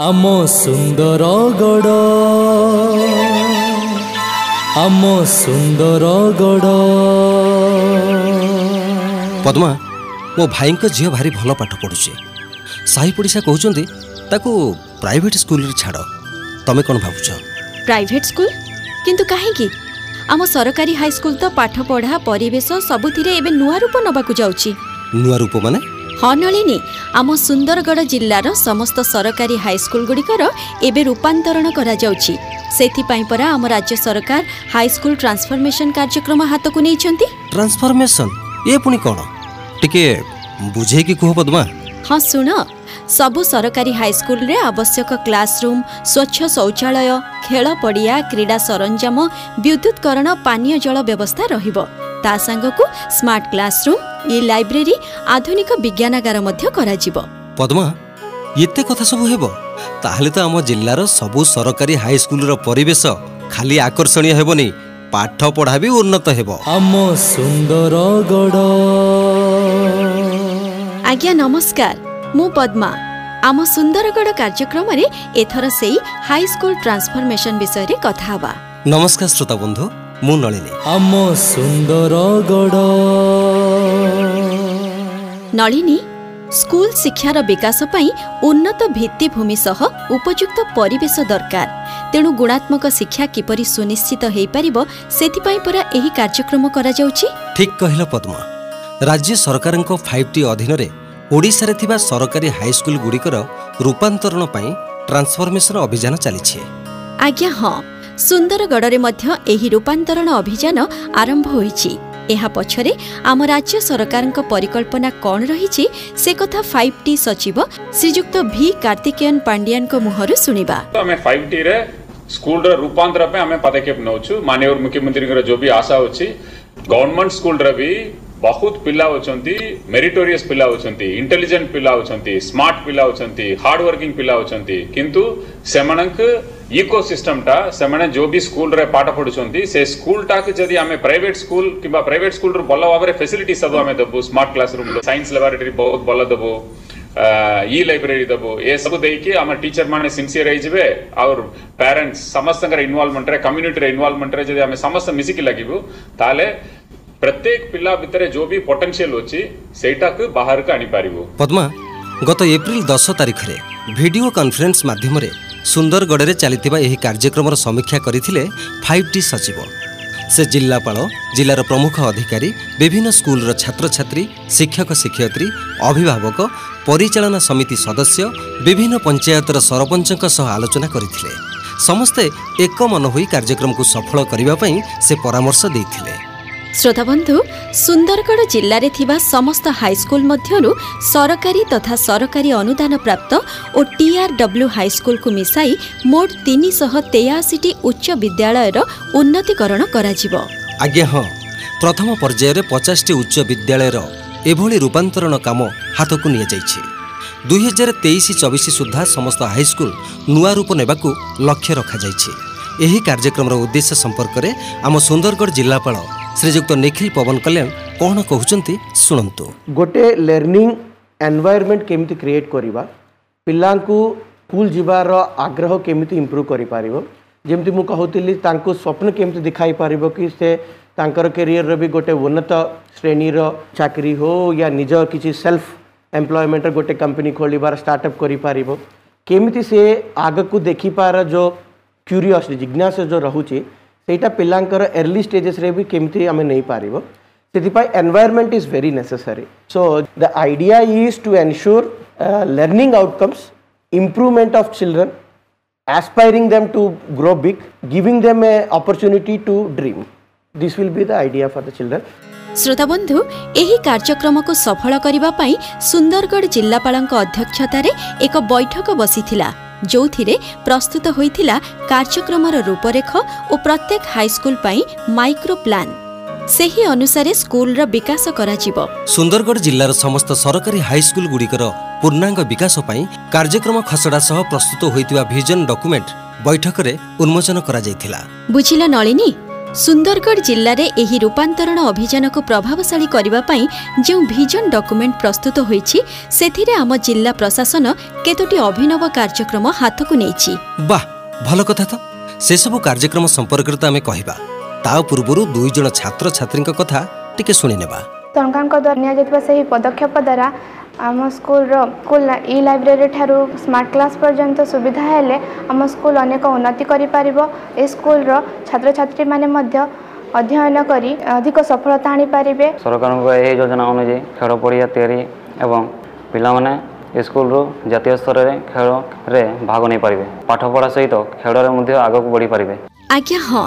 ଆମ ସୁନ୍ଦର ଗଡ଼। ଆମ ସୁନ୍ଦର ଗଡ଼। ପଦ୍ମା ମୋ ଭାଇଙ୍କ ଝିଅ ଭାରି ଭଲ ପାଠ ପଢ଼ୁଛି। ସାହି ପଡ଼ିଶା କହୁଛନ୍ତି ତାକୁ ପ୍ରାଇଭେଟ୍ ସ୍କୁଲରେ ଛାଡ଼। ତମେ କ'ଣ ଭାବୁଛ? ପ୍ରାଇଭେଟ୍ ସ୍କୁଲ କିନ୍ତୁ କାହିଁକି? ଆମ ସରକାରୀ ହାଇସ୍କୁଲ ତ ପାଠପଢ଼ା ପରିବେଶ ସବୁଥିରେ ଏବେ ନୂଆ ରୂପ ନେବାକୁ ଯାଉଛି। ନୂଆ ରୂପ ମାନେ? ହଁ ନଳିନୀ ଆମ ସୁନ୍ଦରଗଡ଼ ଜିଲ୍ଲାର ସମସ୍ତ ସରକାରୀ ହାଇସ୍କୁଲଗୁଡ଼ିକର ଏବେ ରୂପାନ୍ତରଣ କରାଯାଉଛି। ସେଥିପାଇଁ ପରା ଆମ ରାଜ୍ୟ ସରକାର ହାଇସ୍କୁଲ ଟ୍ରାନ୍ସଫର୍ମେସନ କାର୍ଯ୍ୟକ୍ରମ ହାତକୁ ନେଇଛନ୍ତି। ଟ୍ରାନ୍ସଫର୍ମେସନ୍? ଏ ପୁଣି କ'ଣ? ଟିକେ ବୁଝେଇକି କୁହ ପଦ୍ମା। ହଁ ଶୁଣ। ସବୁ ସରକାରୀ ହାଇସ୍କୁଲରେ ଆବଶ୍ୟକ କ୍ଲାସରୁମ୍ ସ୍ୱଚ୍ଛ ଶୌଚାଳୟ ଖେଳ ପଡ଼ିଆ କ୍ରୀଡ଼ା ସରଞ୍ଜାମ ବିଦ୍ୟୁତକରଣ ପାନୀୟ ଜଳ ବ୍ୟବସ୍ଥା ରହିବ। ତା ସାଙ୍ଗକୁ ସ୍ମାର୍ଟ କ୍ଲାସରୁମ୍ ଇ ଲାଇବ୍ରେରୀ ଆଧୁନିକ ବିଜ୍ଞାନାଗାର ମଧ୍ୟ କରାଯିବ। ପଦ୍ମା ଏତେ କଥା ସବୁ ହେବ? ତାହେଲେ ତ ଆମ ଜିଲ୍ଲାର ସବୁ ସରକାରୀ ହାଇସ୍କୁଲର ପରିବେଶ ଖାଲି ଆକର୍ଷଣୀୟ ହେବନି ପାଠ ପଢ଼ା ବି ଉନ୍ନତ ହେବ। ଆମ ସୁନ୍ଦର ଆଜ୍ଞା ନମସ୍କାର ମୁଁ ପଦ୍ମା। ଆମ ସୁନ୍ଦରଗଡ଼ କାର୍ଯ୍ୟକ୍ରମରେ ଏଥର ସେଇ ହାଇସ୍କୁଲ ଟ୍ରାନ୍ସଫର୍ମେସନ ବିଷୟରେ କଥା ହେବା। ନମସ୍କାର ଶ୍ରୋତା ବନ୍ଧୁ। ମୁଁ ନଳିନୀ ଆମ ସୁନ୍ଦର ନଳିନୀ ସ୍କୁଲ ଶିକ୍ଷାର ବିକାଶ ପାଇଁ ଉନ୍ନତ ଭିତ୍ତିଭୂମି ସହ ଉପଯୁକ୍ତ ପରିବେଶ ଦରକାର। ତେଣୁ ଗୁଣାତ୍ମକ ଶିକ୍ଷା କିପରି ସୁନିଶ୍ଚିତ ହୋଇପାରିବ ସେଥିପାଇଁ ପରା ଏହି କାର୍ଯ୍ୟକ୍ରମ କରାଯାଉଛି। ଠିକ୍ କହିଲ ପଦ୍ମା। ରାଜ୍ୟ ସରକାରଙ୍କ ଫାଇଭ୍ ଟି ଅଧୀନରେ ଓଡ଼ିଶାରେ ଥିବା ସରକାରୀ ହାଇସ୍କୁଲ ଗୁଡ଼ିକର ରୂପାନ୍ତରଣ ପାଇଁ ଟ୍ରାନ୍ସଫର୍ମେସନ ଅଭିଯାନ ଚାଲିଛି। ଆଜ୍ଞା ହଁ। ସୁନ୍ଦରଗଡ଼ରେ ମଧ୍ୟ ଏହି ରୂପାନ୍ତରଣ ଅଭିଯାନ ଆରମ୍ଭ ହୋଇଛି। ଏହା ପଛରେ ଆମ ରାଜ୍ୟ ସରକାରଙ୍କ ପରିକଳ୍ପନା କ'ଣ ରହିଛି ସେ କଥା ଫାଇଭ୍ ଟି ସଚିବ ଶ୍ରୀଯୁକ୍ତ ଭି. କାର୍ତ୍ତିକେୟନ ପାଣ୍ଡିଆନଙ୍କ ମୁହଁରୁ ଶୁଣିବା। ଆମେ ଫାଇଭ୍ ଟିରେ ସ୍କୁଲର ରୂପାନ୍ତର ପାଇଁ ଆମେ ପଦକ୍ଷେପ ନେଉଛୁ। ମାନ୍ୟବର ମୁଖ୍ୟମନ୍ତ୍ରୀଙ୍କର ଯୋଉ ବି ଆଶା ଅଛି ଗଭର୍ଣ୍ଣମେଣ୍ଟ ସ୍କୁଲର ବି ବହୁତ ପିଲା ଅଛନ୍ତି ମେରିଟୋରିୟସ୍ ପିଲା ଅଛନ୍ତି ଇଣ୍ଟେଲିଜେଣ୍ଟ ପିଲା ଅଛନ୍ତି ସ୍ମାର୍ଟ ପିଲା ଅଛନ୍ତି ହାର୍ଡୱାର୍କିଂ ପିଲା ଅଛନ୍ତି। କିନ୍ତୁ ସେମାନଙ୍କୁ ଇକୋସିଷ୍ଟମ ଟା ସେମାନେ ଯୋଉ ବି ସ୍କୁଲରେ ପାଠ ପଢୁଛନ୍ତି ସେ ସ୍କୁଲଟାକୁ ଯଦି ଆମେ ପ୍ରାଇଭେଟ ସ୍କୁଲ କିମ୍ବା ପ୍ରାଇଭେଟ ସ୍କୁଲରୁ ଭଲ ଭାବରେ ଫେସିଲିଟି ସବୁ ଆମେ ଦେବୁ smart class room science laboratory ବହୁତ ଭଲ ଦେବୁ ଇ ଲାଇବ୍ରେରୀ ଦେବୁ ଏସବୁ ଦେଇକି ଆମ ଟିଚର ମାନେ ସିନ୍ସିୟର ହେଇଯିବେ ଆଉ ପ୍ୟାରେଣ୍ଟସ ସମସ୍ତଙ୍କର ଇନଭଲଭମେଣ୍ଟରେ କମ୍ୟୁନିଟିର ଇନଭଲଭମେଣ୍ଟରେ ଯଦି ଆମେ ସମସ୍ତେ ମିଶିକି ଲାଗିବୁ ତାହେଲେ ପ୍ରତ୍ୟେକ ପିଲା ଭିତରେ ଯୋଉ ବି ପୋଟେନ୍ସିଆଲ ଅଛି ସେଇଟାକୁ ବାହାରକୁ ଆଣିପାରିବୁ। ପଦ୍ମା ଗତ ଏପ୍ରିଲ ଦଶ ତାରିଖରେ ଭିଡିଓ କନଫରେନ୍ସ ମାଧ୍ୟମରେ ସୁନ୍ଦରଗଡ଼ରେ ଚାଲିଥିବା ଏହି କାର୍ଯ୍ୟକ୍ରମର ସମୀକ୍ଷା କରିଥିଲେ ଫାଇଭ୍ ଟି ସଚିବ। ସେ ଜିଲ୍ଲାପାଳ ଜିଲ୍ଲାର ପ୍ରମୁଖ ଅଧିକାରୀ ବିଭିନ୍ନ ସ୍କୁଲର ଛାତ୍ରଛାତ୍ରୀ ଶିକ୍ଷକ ଶିକ୍ଷୟିତ୍ରୀ ଅଭିଭାବକ ପରିଚାଳନା ସମିତି ସଦସ୍ୟ ବିଭିନ୍ନ ପଞ୍ଚାୟତର ସରପଞ୍ଚଙ୍କ ସହ ଆଲୋଚନା କରିଥିଲେ। ସମସ୍ତେ ଏକମନ ହୋଇ କାର୍ଯ୍ୟକ୍ରମକୁ ସଫଳ କରିବା ପାଇଁ ସେ ପରାମର୍ଶ ଦେଇଥିଲେ। ଶ୍ରୋତାବନ୍ଧୁ ସୁନ୍ଦରଗଡ଼ ଜିଲ୍ଲାରେ ଥିବା ସମସ୍ତ ହାଇସ୍କୁଲ ମଧ୍ୟରୁ ସରକାରୀ ତଥା ସରକାରୀ ଅନୁଦାନ ପ୍ରାପ୍ତ ଓ ଟିଆର୍ଡବ୍ଲ୍ୟୁ ହାଇସ୍କୁଲକୁ ମିଶାଇ ମୋଟ ତିନିଶହ ତେୟାଅଶୀଟି ଉଚ୍ଚ ବିଦ୍ୟାଳୟର ଉନ୍ନତିକରଣ କରାଯିବ ଆଜ୍ଞା ହଁ ପ୍ରଥମ ପର୍ଯ୍ୟାୟରେ ପଚାଶଟି ଉଚ୍ଚ ବିଦ୍ୟାଳୟର ଏଭଳି ରୂପାନ୍ତରଣ କାମ ହାତକୁ ନିଆଯାଇଛି ଦୁଇହଜାର ତେଇଶ ଚବିଶ ସୁଦ୍ଧା ସମସ୍ତ ହାଇସ୍କୁଲ ନୂଆ ରୂପ ନେବାକୁ ଲକ୍ଷ୍ୟ ରଖାଯାଇଛି ଏହି କାର୍ଯ୍ୟକ୍ରମର ଉଦ୍ଦେଶ୍ୟ ସମ୍ପର୍କରେ ଆମ ସୁନ୍ଦରଗଡ଼ ଜିଲ୍ଲାପାଳ ଶ୍ରୀଯୁକ୍ତ ନିଖିଲ ପବନ କଲ୍ୟାଣ କ'ଣ କହୁଛନ୍ତି ଶୁଣନ୍ତୁ ଗୋଟେ ଲର୍ଣ୍ଣିଂ ଏନ୍ଭାୟରମେଣ୍ଟ କେମିତି କ୍ରିଏଟ୍ କରିବା ପିଲାଙ୍କୁ ସ୍କୁଲ ଯିବାର ଆଗ୍ରହ କେମିତି ଇମ୍ପ୍ରୁଭ୍ କରିପାରିବ ଯେମିତି ମୁଁ କହୁଥିଲି ତାଙ୍କୁ ସ୍ୱପ୍ନ କେମିତି ଦେଖାଇ ପାରିବ କି ସେ ତାଙ୍କର କ୍ୟାରିୟରର ବି ଗୋଟେ ଉନ୍ନତ ଶ୍ରେଣୀର ଚାକିରି ହଉ ୟା ନିଜ କିଛି ସେଲ୍ଫ ଏମ୍ପ୍ଲୟମେଣ୍ଟର ଗୋଟେ କମ୍ପାନୀ ଖୋଲିବାର ଷ୍ଟାର୍ଟଅପ୍ କରିପାରିବ କେମିତି ସେ ଆଗକୁ ଦେଖିବାର ଯେଉଁ କ୍ୟୁରିଅସିଟି ଜିଜ୍ଞାସା ଯେଉଁ ରହୁଛି ସେଇଟା ପିଲାଙ୍କର ଏର୍ଲି ଷ୍ଟେଜେସ୍ରେ ବି କେମିତି ଆମେ ନେଇପାରିବ ସେଥିପାଇଁ environment is very necessary so the idea is to ensure learning outcomes improvement of children aspiring them to grow big giving them a opportunity to dream this will be the idea for the children ଶ୍ରୋତାବନ୍ଧୁ ଏହି କାର୍ଯ୍ୟକ୍ରମକୁ ସଫଳ କରିବା ପାଇଁ ସୁନ୍ଦରଗଡ଼ ଜିଲ୍ଲାପାଳଙ୍କ ଅଧ୍ୟକ୍ଷତାରେ ଏକ ବୈଠକ ବସିଥିଲା। ଯେଉଁଥିରେ ପ୍ରସ୍ତୁତ ହୋଇଥିଲା କାର୍ଯ୍ୟକ୍ରମର ରୂପରେଖ ଓ ପ୍ରତ୍ୟେକ ହାଇସ୍କୁଲ ପାଇଁ ମାଇକ୍ରୋ ପ୍ଲାନ୍। ସେହି ଅନୁସାରେ ସ୍କୁଲର ବିକାଶ କରାଯିବ। ସୁନ୍ଦରଗଡ଼ ଜିଲ୍ଲାର ସମସ୍ତ ସରକାରୀ ହାଇସ୍କୁଲ ଗୁଡ଼ିକର ପୂର୍ଣ୍ଣାଙ୍ଗ ବିକାଶ ପାଇଁ କାର୍ଯ୍ୟକ୍ରମ ଖସଡ଼ା ସହ ପ୍ରସ୍ତୁତ ହୋଇଥିବା ଭିଜନ ଡକୁମେଣ୍ଟ ବୈଠକରେ ଉନ୍ମୋଚନ କରାଯାଇଥିଲା। ବୁଝିଲ ନଳିନୀ? ସୁନ୍ଦରଗଡ଼ ଜିଲ୍ଲାରେ ଏହି ରୂପାନ୍ତରଣ ଅଭିଯାନକୁ ପ୍ରଭାବଶାଳୀ କରିବା ପାଇଁ ଯେଉଁ ଭିଜନ ଡକୁମେଣ୍ଟ ପ୍ରସ୍ତୁତ ହୋଇଛି ସେଥିରେ ଆମ ଜିଲ୍ଲା ପ୍ରଶାସନ କେତୋଟି ଅଭିନବ କାର୍ଯ୍ୟକ୍ରମ ହାତକୁ ନେଇଛି। ବାଃ ଭଲ କଥା ତ। ସେସବୁ କାର୍ଯ୍ୟକ୍ରମ ସମ୍ପର୍କରେ ତ ଆମେ କହିବା। ତା ପୂର୍ବରୁ ଦୁଇ ଜଣ ଛାତ୍ରଛାତ୍ରୀଙ୍କ କଥା ଟିକେ ଶୁଣିନେବା। ସରକାରଙ୍କ ଦ୍ୱାରା ନିଆଯାଇଥିବା ସେହି ପଦକ୍ଷେପ ଦ୍ୱାରା ଆମ ସ୍କୁଲର ସ୍କୁଲ ଇ ଲାଇବ୍ରେରୀ ଠାରୁ ସ୍ମାର୍ଟ କ୍ଲାସ୍ ପର୍ଯ୍ୟନ୍ତ ସୁବିଧା ହେଲେ ଆମ ସ୍କୁଲ ଅନେକ ଉନ୍ନତି କରିପାରିବ। ଏ ସ୍କୁଲର ଛାତ୍ରଛାତ୍ରୀମାନେ ମଧ୍ୟ ଅଧ୍ୟୟନ କରି ଅଧିକ ସଫଳତା ଆଣିପାରିବେ। ସରକାରଙ୍କ ଏହି ଯୋଜନା ଅନୁଯାୟୀ ଖେଳ ପଡ଼ିଆ ତିଆରି ଏବଂ ପିଲାମାନେ ସ୍କୁଲରୁ ଜାତୀୟ ସ୍ତରରେ ଖେଳରେ ଭାଗ ନେଇପାରିବେ। ପାଠପଢ଼ା ସହିତ ଖେଳରେ ମଧ୍ୟ ଆଗକୁ ବଢ଼ିପାରିବେ। ଆଜ୍ଞା ହଁ।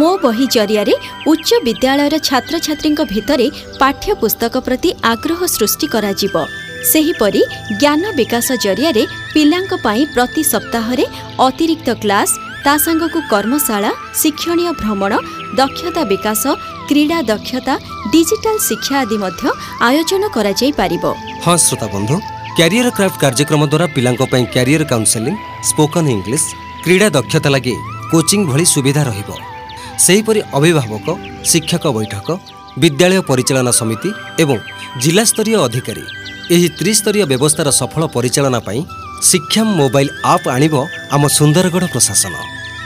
ମୋ ବହି ଜରିଆରେ ଉଚ୍ଚ ବିଦ୍ୟାଳୟର ଛାତ୍ରଛାତ୍ରୀଙ୍କ ଭିତରେ ପାଠ୍ୟପୁସ୍ତକ ପ୍ରତି ଆଗ୍ରହ ସୃଷ୍ଟି କରାଯିବ। ସେହିପରି ଜ୍ଞାନ ବିକାଶ ଜରିଆରେ ପିଲାଙ୍କ ପାଇଁ ପ୍ରତି ସପ୍ତାହରେ ଅତିରିକ୍ତ କ୍ଲାସ୍ ତା ସାଙ୍ଗକୁ କର୍ମଶାଳା ଶିକ୍ଷଣୀୟ ଭ୍ରମଣ ଦକ୍ଷତା ବିକାଶ କ୍ରୀଡ଼ା ଦକ୍ଷତା ଡିଜିଟାଲ ଶିକ୍ଷା ଆଦି ମଧ୍ୟ ଆୟୋଜନ କରାଯାଇପାରିବ ହଁ ଶ୍ରୋତା ବନ୍ଧୁ କ୍ୟାରିୟର କ୍ରାଫ୍ଟ କାର୍ଯ୍ୟକ୍ରମ ଦ୍ୱାରା ପିଲାଙ୍କ ପାଇଁ କ୍ୟାରିୟର କାଉନସେଲିଂ ସ୍ପୋକନ୍ ଇଂଲିଶ କ୍ରୀଡ଼ା ଦକ୍ଷତା ଲାଗି କୋଚିଂ ଭଳି ସୁବିଧା ରହିବ। ସେହିପରି ଅଭିଭାବକ ଶିକ୍ଷକ ବୈଠକ ବିଦ୍ୟାଳୟ ପରିଚାଳନା ସମିତି ଏବଂ ଜିଲ୍ଲାସ୍ତରୀୟ ଅଧିକାରୀ ଏହି ତ୍ରିସ୍ତରୀୟ ବ୍ୟବସ୍ଥାର ସଫଳ ପରିଚାଳନା ପାଇଁ ଶିକ୍ଷାମ ମୋବାଇଲ ଆପ୍ ଆଣିବ ଆମ ସୁନ୍ଦରଗଡ଼ ପ୍ରଶାସନ।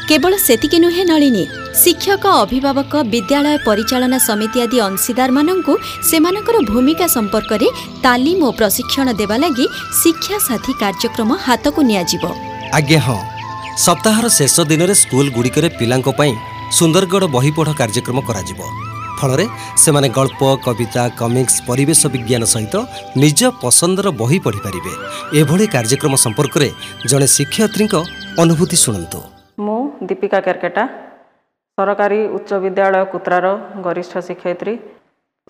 କେବଳ ସେତିକି ନୁହେଁ ନଳିନୀ ଶିକ୍ଷକ ଅଭିଭାବକ ବିଦ୍ୟାଳୟ ପରିଚାଳନା ସମିତି ଆଦି ଅଂଶୀଦାରମାନଙ୍କୁ ସେମାନଙ୍କର ଭୂମିକା ସମ୍ପର୍କରେ ତାଲିମ ଓ ପ୍ରଶିକ୍ଷଣ ଦେବା ଲାଗି ଶିକ୍ଷା ସାଥୀ କାର୍ଯ୍ୟକ୍ରମ ହାତକୁ ନିଆଯିବ। ଆଜ୍ଞା ହଁ। ସପ୍ତାହର ଶେଷ ଦିନରେ ସ୍କୁଲଗୁଡ଼ିକରେ ପିଲାଙ୍କ ପାଇଁ ସୁନ୍ଦରଗଡ଼ ବହିପଢ଼ କାର୍ଯ୍ୟକ୍ରମ କରାଯିବ। ଫଳରେ ସେମାନେ ଗଳ୍ପ କବିତା କମିକ୍ସ ପରିବେଶ ବିଜ୍ଞାନ ସହିତ ନିଜ ପସନ୍ଦର ବହି ପଢ଼ିପାରିବେ। ଏଭଳି କାର୍ଯ୍ୟକ୍ରମ ସମ୍ପର୍କରେ ଜଣେ ଶିକ୍ଷୟିତ୍ରୀଙ୍କ ଅନୁଭୂତି ଶୁଣନ୍ତୁ। ମୁଁ ଦୀପିକା କେରକେଟା ସରକାରୀ ଉଚ୍ଚ ବିଦ୍ୟାଳୟ କୁତ୍ରାର ଗରିଷ୍ଠ ଶିକ୍ଷୟିତ୍ରୀ।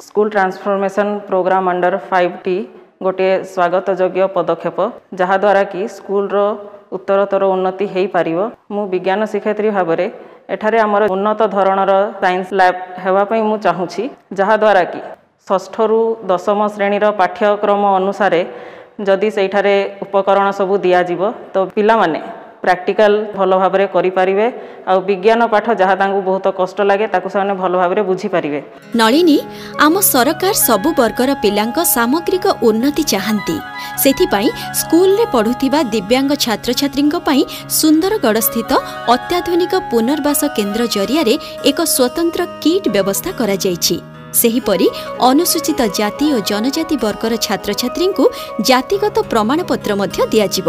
School transformation programme under five T ଗୋଟିଏ ସ୍ୱାଗତଯୋଗ୍ୟ ପଦକ୍ଷେପ ଯାହାଦ୍ୱାରା କି ସ୍କୁଲର ଉତ୍ତରୋତ୍ତର ଉନ୍ନତି ହୋଇପାରିବ। ମୁଁ ବିଜ୍ଞାନ ଶିକ୍ଷୟିତ୍ରୀ ଭାବରେ ଏଠାରେ ଆମର ଉନ୍ନତ ଧରଣର ସାଇନ୍ସ ଲ୍ୟାବ୍ ହେବା ପାଇଁ ମୁଁ ଚାହୁଁଛି ଯାହାଦ୍ୱାରା କି ଷଷ୍ଠରୁ ଦଶମ ଶ୍ରେଣୀର ପାଠ୍ୟକ୍ରମ ଅନୁସାରେ ଯଦି ସେଇଠାରେ ଉପକରଣ ସବୁ ଦିଆଯିବ ତ ପିଲାମାନେ ପ୍ରାକ୍ଟିକାଲ ଭଲ ଭାବରେ କରିପାରିବେ। ଆଉ ବିଜ୍ଞାନ ପାଠ ଯାହା ତାଙ୍କୁ ବହୁତ କଷ୍ଟ ଲାଗେ ତାକୁ ସେମାନେ ଭଲ ଭାବରେ ବୁଝିପାରିବେ। ନଳିନୀ ଆମ ସରକାର ସବୁ ବର୍ଗର ପିଲାଙ୍କ ସାମଗ୍ରିକ ଉନ୍ନତି ଚାହାନ୍ତି। ସେଥିପାଇଁ ସ୍କୁଲରେ ପଢ଼ୁଥିବା ଦିବ୍ୟାଙ୍ଗ ଛାତ୍ରଛାତ୍ରୀଙ୍କ ପାଇଁ ସୁନ୍ଦରଗଡ଼ସ୍ଥିତ ଅତ୍ୟାଧୁନିକ ପୁନର୍ବାସ କେନ୍ଦ୍ର ଜରିଆରେ ଏକ ସ୍ୱତନ୍ତ୍ର କିଟ୍ ବ୍ୟବସ୍ଥା କରାଯାଇଛି। ସେହିପରି ଅନୁସୂଚିତ ଜାତି ଓ ଜନଜାତି ବର୍ଗର ଛାତ୍ରଛାତ୍ରୀଙ୍କୁ ଜାତିଗତ ପ୍ରମାଣପତ୍ର ମଧ୍ୟ ଦିଆଯିବ।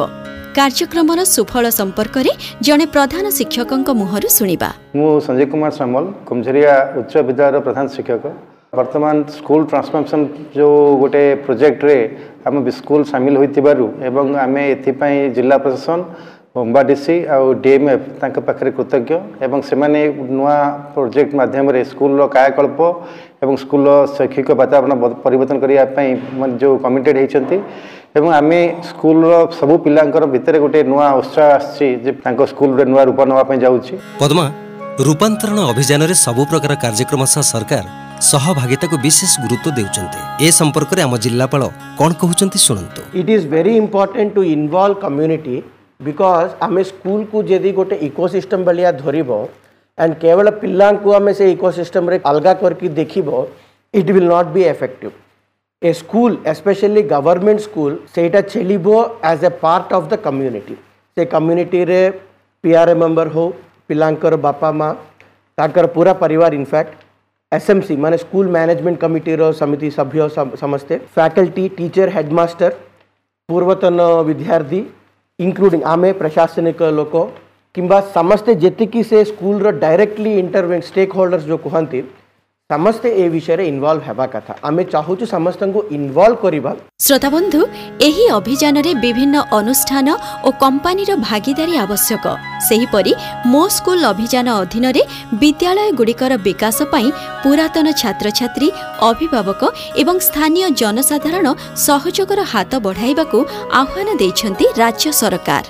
କାର୍ଯ୍ୟକ୍ରମର ସୁଫଳ ସମ୍ପର୍କରେ ଜଣେ ପ୍ରଧାନ ଶିକ୍ଷକଙ୍କ ମୁହଁରୁ ଶୁଣିବା। ମୁଁ ସଞ୍ଜୟ କୁମାର ସାମଲ କୁମଝରିଆ ଉଚ୍ଚ ବିଦ୍ୟାଳୟର ପ୍ରଧାନ ଶିକ୍ଷକ। ବର୍ତ୍ତମାନ ସ୍କୁଲ ଟ୍ରାନ୍ସଫର୍ମେସନ୍ ଯେଉଁ ଗୋଟେ ପ୍ରୋଜେକ୍ଟରେ ଆମ ସ୍କୁଲ ସାମିଲ ହୋଇଥିବାରୁ ଏବଂ ଆମେ ଏଥିପାଇଁ ଜିଲ୍ଲା ପ୍ରଶାସନ ଅମ୍ବା ଡି ସି ଆଉ ଡିଏମ୍ଏଫ୍ ତାଙ୍କ ପାଖରେ କୃତଜ୍ଞ ଏବଂ ସେମାନେ ନୂଆ ପ୍ରୋଜେକ୍ଟ ମାଧ୍ୟମରେ ସ୍କୁଲର କାୟାକଳ୍ପ ଏବଂ ସ୍କୁଲର ଶୈକ୍ଷିକ ବାତାବରଣ ପରିବର୍ତ୍ତନ କରିବା ପାଇଁ ମାନେ ଯେଉଁ କମିଟେଡ୍ ହେଇଛନ୍ତି ଏବଂ ଆମେ ସ୍କୁଲର ସବୁ ପିଲାଙ୍କର ଭିତରେ ଗୋଟେ ନୂଆ ଉତ୍ସାହ ଆସିଛି ଯେ ତାଙ୍କ ସ୍କୁଲରେ ନୂଆ ରୂପ ନେବା ପାଇଁ ଯାଉଛି। ପଦ୍ମା ରୂପାନ୍ତରଣ ଅଭିଯାନରେ ସବୁ ପ୍ରକାର କାର୍ଯ୍ୟକ୍ରମ ସହ ସରକାର ସହଭାଗିତାକୁ ବିଶେଷ ଗୁରୁତ୍ୱ ଦେଉଛନ୍ତି। ଏ ସମ୍ପର୍କରେ ଆମ ଜିଲ୍ଲାପାଳ କ'ଣ କହୁଛନ୍ତି ଶୁଣନ୍ତୁ। It is very important to involve community because ଆମେ ସ୍କୁଲକୁ ଯଦି ଗୋଟେ ଇକୋସିଷ୍ଟମ୍ ଭଳିଆ ଧରିବ एंड केवल पिला को आम से इकोसिस्टम रे करके देख it will not be effective a school especially government school से चलिबो as a part of the community से कम्युनिटी रे पीआरए मेंबर हो पिलांकर बापा माँ, ताकर पूरा परिवार इनफैक्ट एसएमसी माने स्कूल मैनेजमेंट कमिटी रो समिति सभ्य समस्ते फैकल्टी टीचर हेडमास्टर पूर्वतन विद्यार्थी इंक्लूडिंग आमे प्रशासनिक लोक କିମ୍ବା ସମସ୍ତେ ଯେତିକି ସେ ସ୍କୁଲର ଡାଇରେକ୍ଟଲି ଇଣ୍ଟରଭେନ୍ ଷ୍ଟେକ୍ ହୋଲ୍ଡର୍ସ ଯେଉଁ କୁହନ୍ତି ସମସ୍ତେ ଏ ବିଷୟରେ ଇନଭଲ୍ଭ ହେବା କଥା। ଆମେ ଚାହୁଁଛୁ ସମସ୍ତଙ୍କୁ ଇନଭଲ୍ଭ କରିବା। ଶ୍ରୋତାବନ୍ଧୁ ଏହି ଅଭିଯାନରେ ବିଭିନ୍ନ ଅନୁଷ୍ଠାନ ଓ କମ୍ପାନୀର ଭାଗିଦାରୀ ଆବଶ୍ୟକ। ସେହିପରି ମୋ ସ୍କୁଲ ଅଭିଯାନ ଅଧୀନରେ ବିଦ୍ୟାଳୟଗୁଡ଼ିକର ବିକାଶ ପାଇଁ ପୁରାତନ ଛାତ୍ରଛାତ୍ରୀ ଅଭିଭାବକ ଏବଂ ସ୍ଥାନୀୟ ଜନସାଧାରଣ ସହଯୋଗର ହାତ ବଢ଼ାଇବାକୁ ଆହ୍ୱାନ ଦେଇଛନ୍ତି ରାଜ୍ୟ ସରକାର।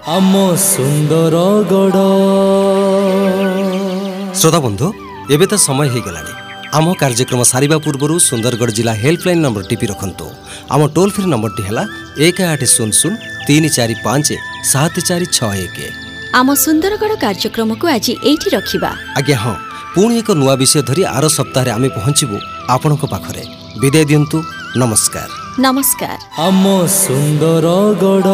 ଶ୍ରୋତାବନ୍ଧୁ ଏବେ ତ ସମୟ ହୋଇଗଲାଣି। ଆମ କାର୍ଯ୍ୟକ୍ରମ ସାରିବା ପୂର୍ବରୁ ସୁନ୍ଦରଗଡ଼ ଜିଲ୍ଲା ହେଲ୍ପଲାଇନ୍ ନମ୍ବର ଟିପି ରଖନ୍ତୁ। ଆମ ଟୋଲ୍ ଫ୍ରି ନମ୍ବରଟି ହେଲା ଏକ ଆଠ ଶୂନ ଶୂନ ତିନି ଚାରି ପାଞ୍ଚ ସାତ ଚାରି ଛଅ ଏକ। ଆମ ସୁନ୍ଦରଗଡ଼ କାର୍ଯ୍ୟକ୍ରମକୁ ଆଜି ଏଇଠି ରଖିବା। ଆଜ୍ଞା ହଁ। ପୁଣି ଏକ ନୂଆ ବିଷୟ ଧରି ଆର ସପ୍ତାହରେ ଆମେ ପହଞ୍ଚିବୁ ଆପଣଙ୍କ ପାଖରେ। ବିଦାୟ ଦିଅନ୍ତୁ। ନମସ୍କାର। ନମସ୍କାର। ଆମ ସୁନ୍ଦରଗଡ଼।